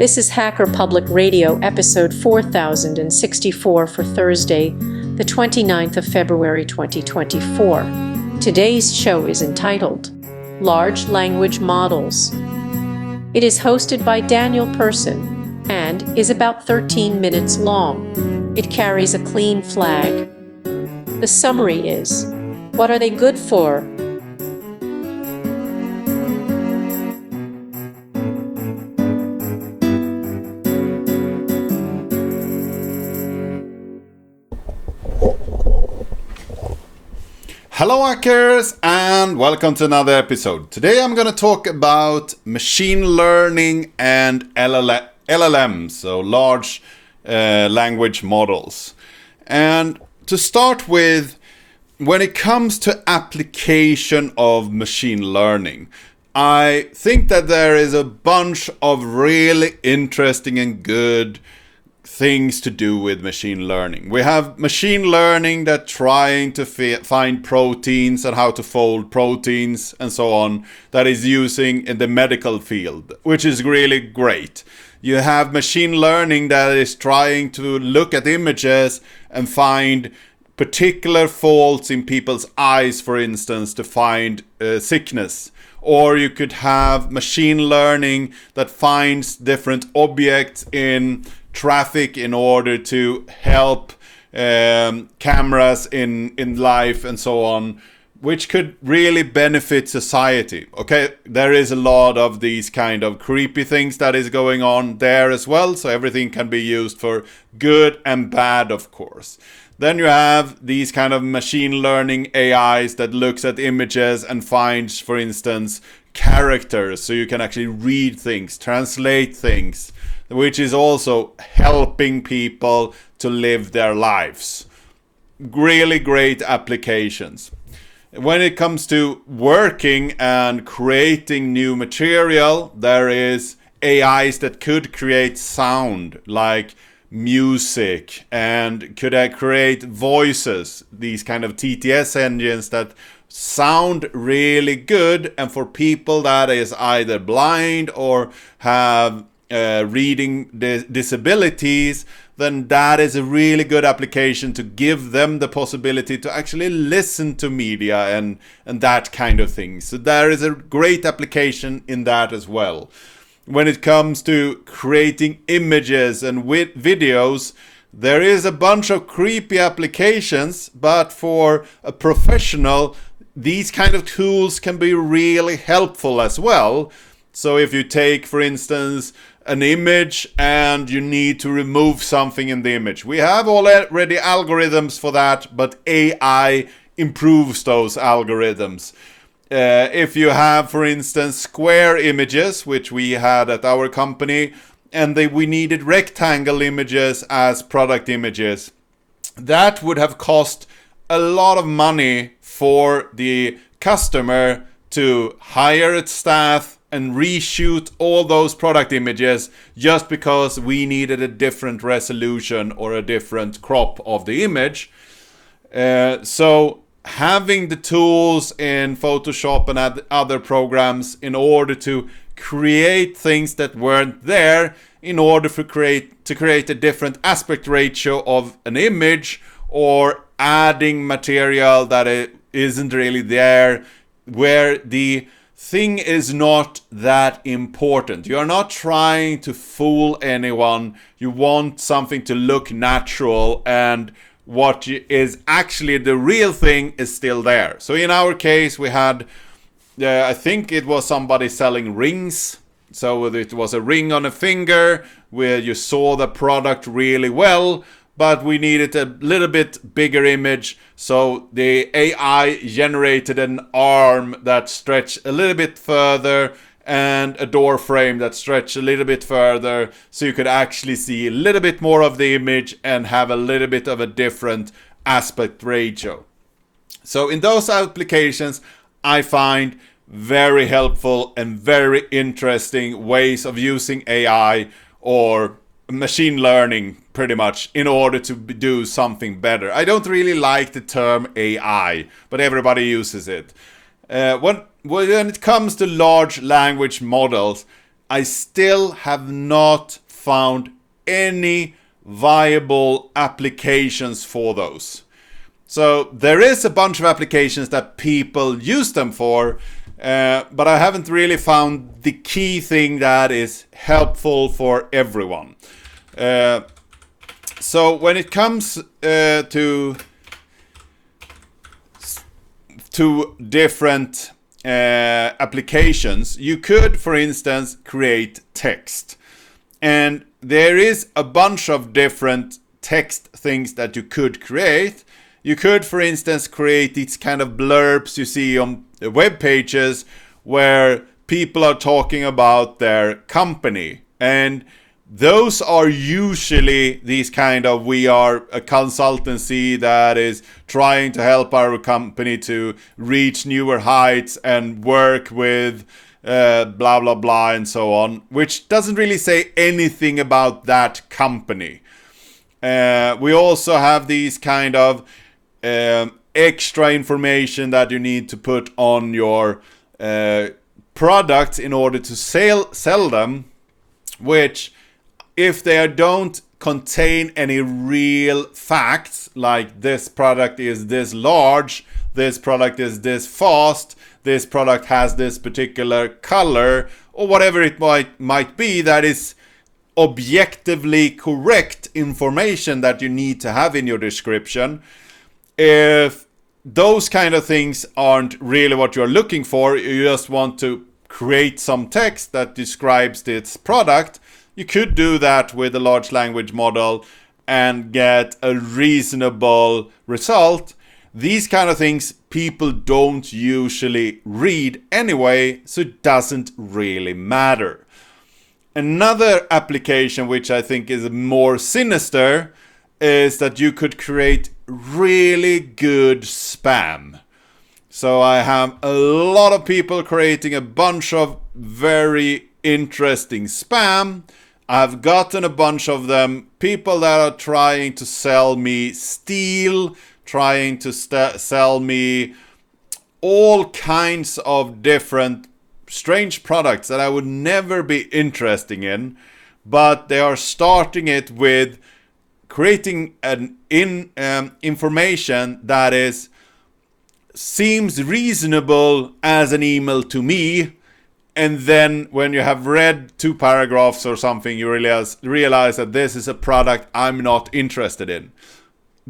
This is Hacker Public Radio, episode 4064 for Thursday, the 29th of February 2024. Today's show is entitled Large Language Models. It is hosted by Daniel Persson and is about 13 minutes long. It carries a clean flag. The summary is What are they good for? Hello hackers and welcome to another episode. Today I'm going to talk about machine learning and LL- LLMs, so large uh, language models. And to start with, when it comes to application of machine learning, I think that there is a bunch of really interesting and good things to do with machine learning. We have machine learning that trying to fi- find proteins and how to fold proteins and so on that is using in the medical field, which is really great. You have machine learning that is trying to look at images and find particular faults in people's eyes, for instance, to find uh, sickness. Or you could have machine learning that finds different objects in traffic in order to help um, cameras in in life and so on which could really benefit society okay? There is a lot of these kind of creepy things that is going on there as well so everything can be used for good and bad of course. Then you have these kind of machine learning ais that looks at images and finds for instance characters so you can actually read things translate things which is also helping people to live their lives. Really great applications. When it comes to working and creating new material, there is AIs that could create sound like music and could I create voices, these kind of TTS engines that sound really good and for people that is either blind or have uh, reading dis- disabilities, then that is a really good application to give them the possibility to actually listen to media and and that kind of thing. So there is a great application in that as well. When it comes to creating images and wi- videos, there is a bunch of creepy applications, but for a professional, these kind of tools can be really helpful as well. So if you take, for instance, an image and you need to remove something in the image. We have already algorithms for that, but AI improves those algorithms. Uh, if you have, for instance, square images, which we had at our company, and they, we needed rectangle images as product images, that would have cost a lot of money for the customer to hire its staff and reshoot all those product images just because we needed a different resolution or a different crop of the image. Uh, so having the tools in Photoshop and other programs in order to create things that weren't there in order for create to create a different aspect ratio of an image or adding material that it isn't really there where the thing is not that important. You're not trying to fool anyone. You want something to look natural and what is actually the real thing is still there. So in our case, we had, uh, I think it was somebody selling rings. So it was a ring on a finger where you saw the product really well, but we needed a little bit bigger image. So the AI generated an arm that stretched a little bit further and a door frame that stretched a little bit further so you could actually see a little bit more of the image and have a little bit of a different aspect ratio. So in those applications, I find very helpful and very interesting ways of using AI or machine learning pretty much in order to do something better. I don't really like the term AI, but everybody uses it. Uh, when when it comes to large language models, I still have not found any viable applications for those. So there is a bunch of applications that people use them for, uh, but I haven't really found the key thing that is helpful for everyone. Uh, so when it comes uh, to to different uh, applications, you could, for instance, create text, and there is a bunch of different text things that you could create. You could, for instance, create these kind of blurbs you see on web pages where people are talking about their company. And those are usually these kind of we are a consultancy that is trying to help our company to reach newer heights and work with uh, blah blah blah and so on, which doesn't really say anything about that company. Uh, we also have these kind of um, extra information that you need to put on your uh, products in order to sell sell them, which if they don't contain any real facts like this product is this large, this product is this fast, this product has this particular color or whatever it might might be that is objectively correct information that you need to have in your description if those kind of things aren't really what you're looking for you just want to create some text that describes this product you could do that with a large language model and get a reasonable result these kind of things people don't usually read anyway, so it doesn't really matter. Another application which I think is more sinister is that you could create really good spam. So I have a lot of people creating a bunch of very interesting spam. I've gotten a bunch of them, people that are trying to sell me steel trying to st- sell me all kinds of different strange products that I would never be interested in, but they are starting it with creating an in um, information that is seems reasonable as an email to me and then when you have read two paragraphs or something you realize realize that this is a product I'm not interested in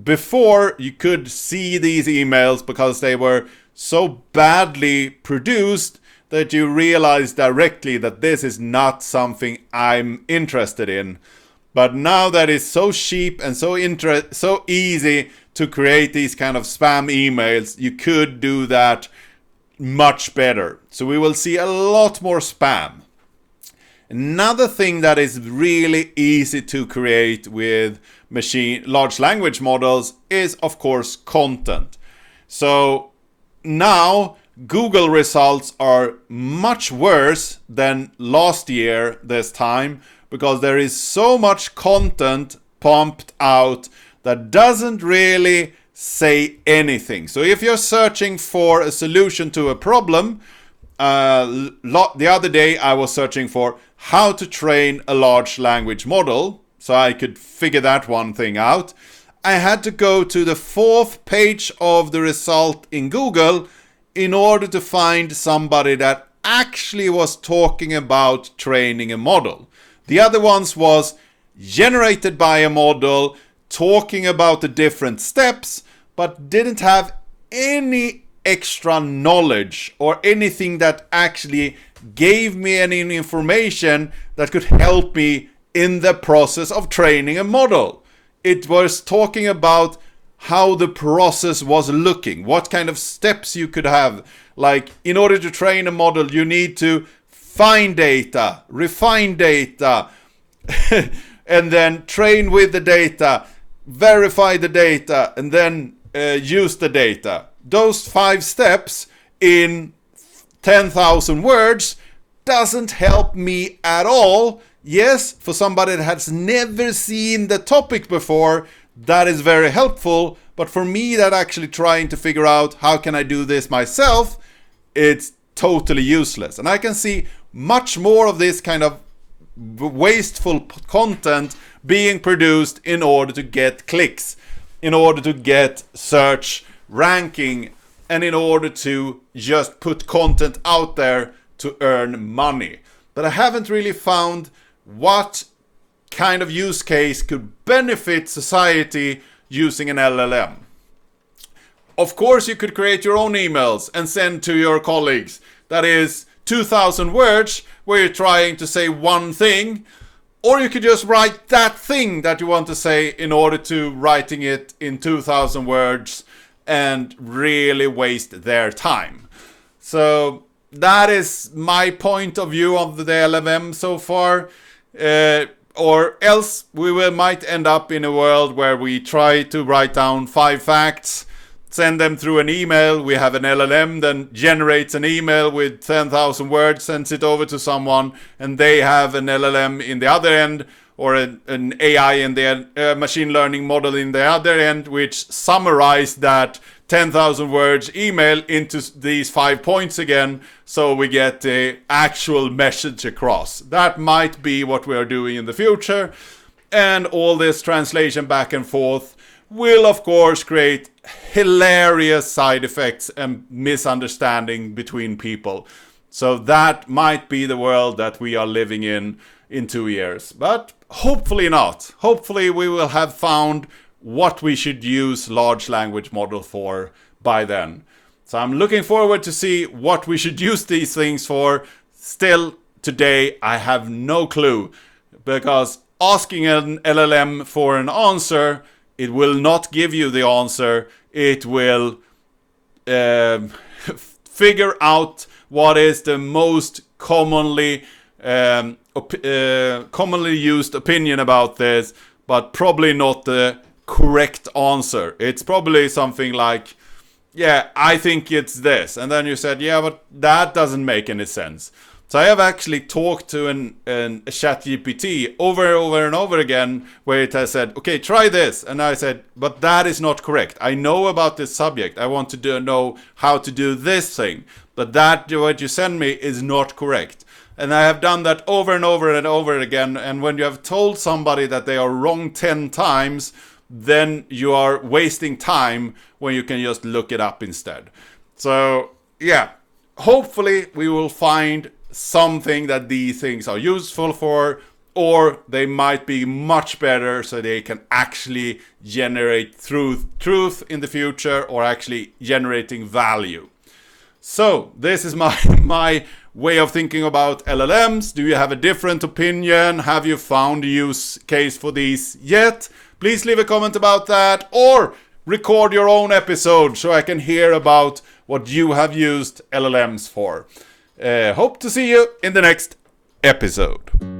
before you could see these emails because they were so badly produced that you realize directly that this is not something I'm interested in. But now that it's so cheap and so inter- so easy to create these kind of spam emails, you could do that much better. So we will see a lot more spam. Another thing that is really easy to create with machine large language models is of course content. So now Google results are much worse than last year this time because there is so much content pumped out that doesn't really say anything. So if you're searching for a solution to a problem, uh, the other day I was searching for how to train a large language model, so I could figure that one thing out. I had to go to the fourth page of the result in Google in order to find somebody that actually was talking about training a model. The other ones was generated by a model talking about the different steps but didn't have any extra knowledge or anything that actually gave me any information that could help me in the process of training a model. It was talking about how the process was looking, what kind of steps you could have. Like, in order to train a model, you need to find data, refine data, and then train with the data, verify the data, and then uh, use the data those five steps in 10,000 words doesn't help me at all. Yes, for somebody that has never seen the topic before, that is very helpful. But for me, that actually trying to figure out how can I do this myself, it's totally useless. And I can see much more of this kind of wasteful content being produced in order to get clicks, in order to get search ranking, and in order to just put content out there to earn money. But I haven't really found what kind of use case could benefit society using an LLM. Of course, you could create your own emails and send to your colleagues. That is 2000 words where you're trying to say one thing. Or you could just write that thing that you want to say in order to writing it in 2000 words and really waste their time. So that is my point of view of the LLM so far. Uh, or else we will might end up in a world where we try to write down five facts send them through an email we have an llm then generates an email with 10000 words sends it over to someone and they have an llm in the other end or an, ai in the uh, machine learning model in the other end which summarize that 10,000 words email into these five points again so we get the actual message across. That might be what we are doing in the future. And all this translation back and forth will, of course, create hilarious side effects and misunderstanding between people. So that might be the world that we are living in in two years. But hopefully not. Hopefully, we will have found what we should use large language model for by then. So I'm looking forward to see what we should use these things for. Still today I have no clue because asking an LLM for an answer it will not give you the answer. It will um, figure out what is the most commonly um, uh, commonly used opinion about this, but probably not the correct answer. It's probably something like, yeah, I think it's this. And then you said, yeah, but that doesn't make any sense. So I have actually talked to an, an a ChatGPT over and over and over again where it has said, okay, try this. And I said, but that is not correct. I know about this subject. I want to do, know how to do this thing. But that, what you send me is not correct. And I have done that over and over and over again. And when you have told somebody that they are wrong 10 times, then you are wasting time when you can just look it up instead. So, yeah, hopefully we will find something that these things are useful for, or they might be much better so they can actually generate truth, truth in the future or actually generating value. So, this is my, my way of thinking about LLMs. Do you have a different opinion? Have you found a use case for these yet? Please leave a comment about that or record your own episode so I can hear about what you have used LLMs for. Uh, hope to see you in the next episode.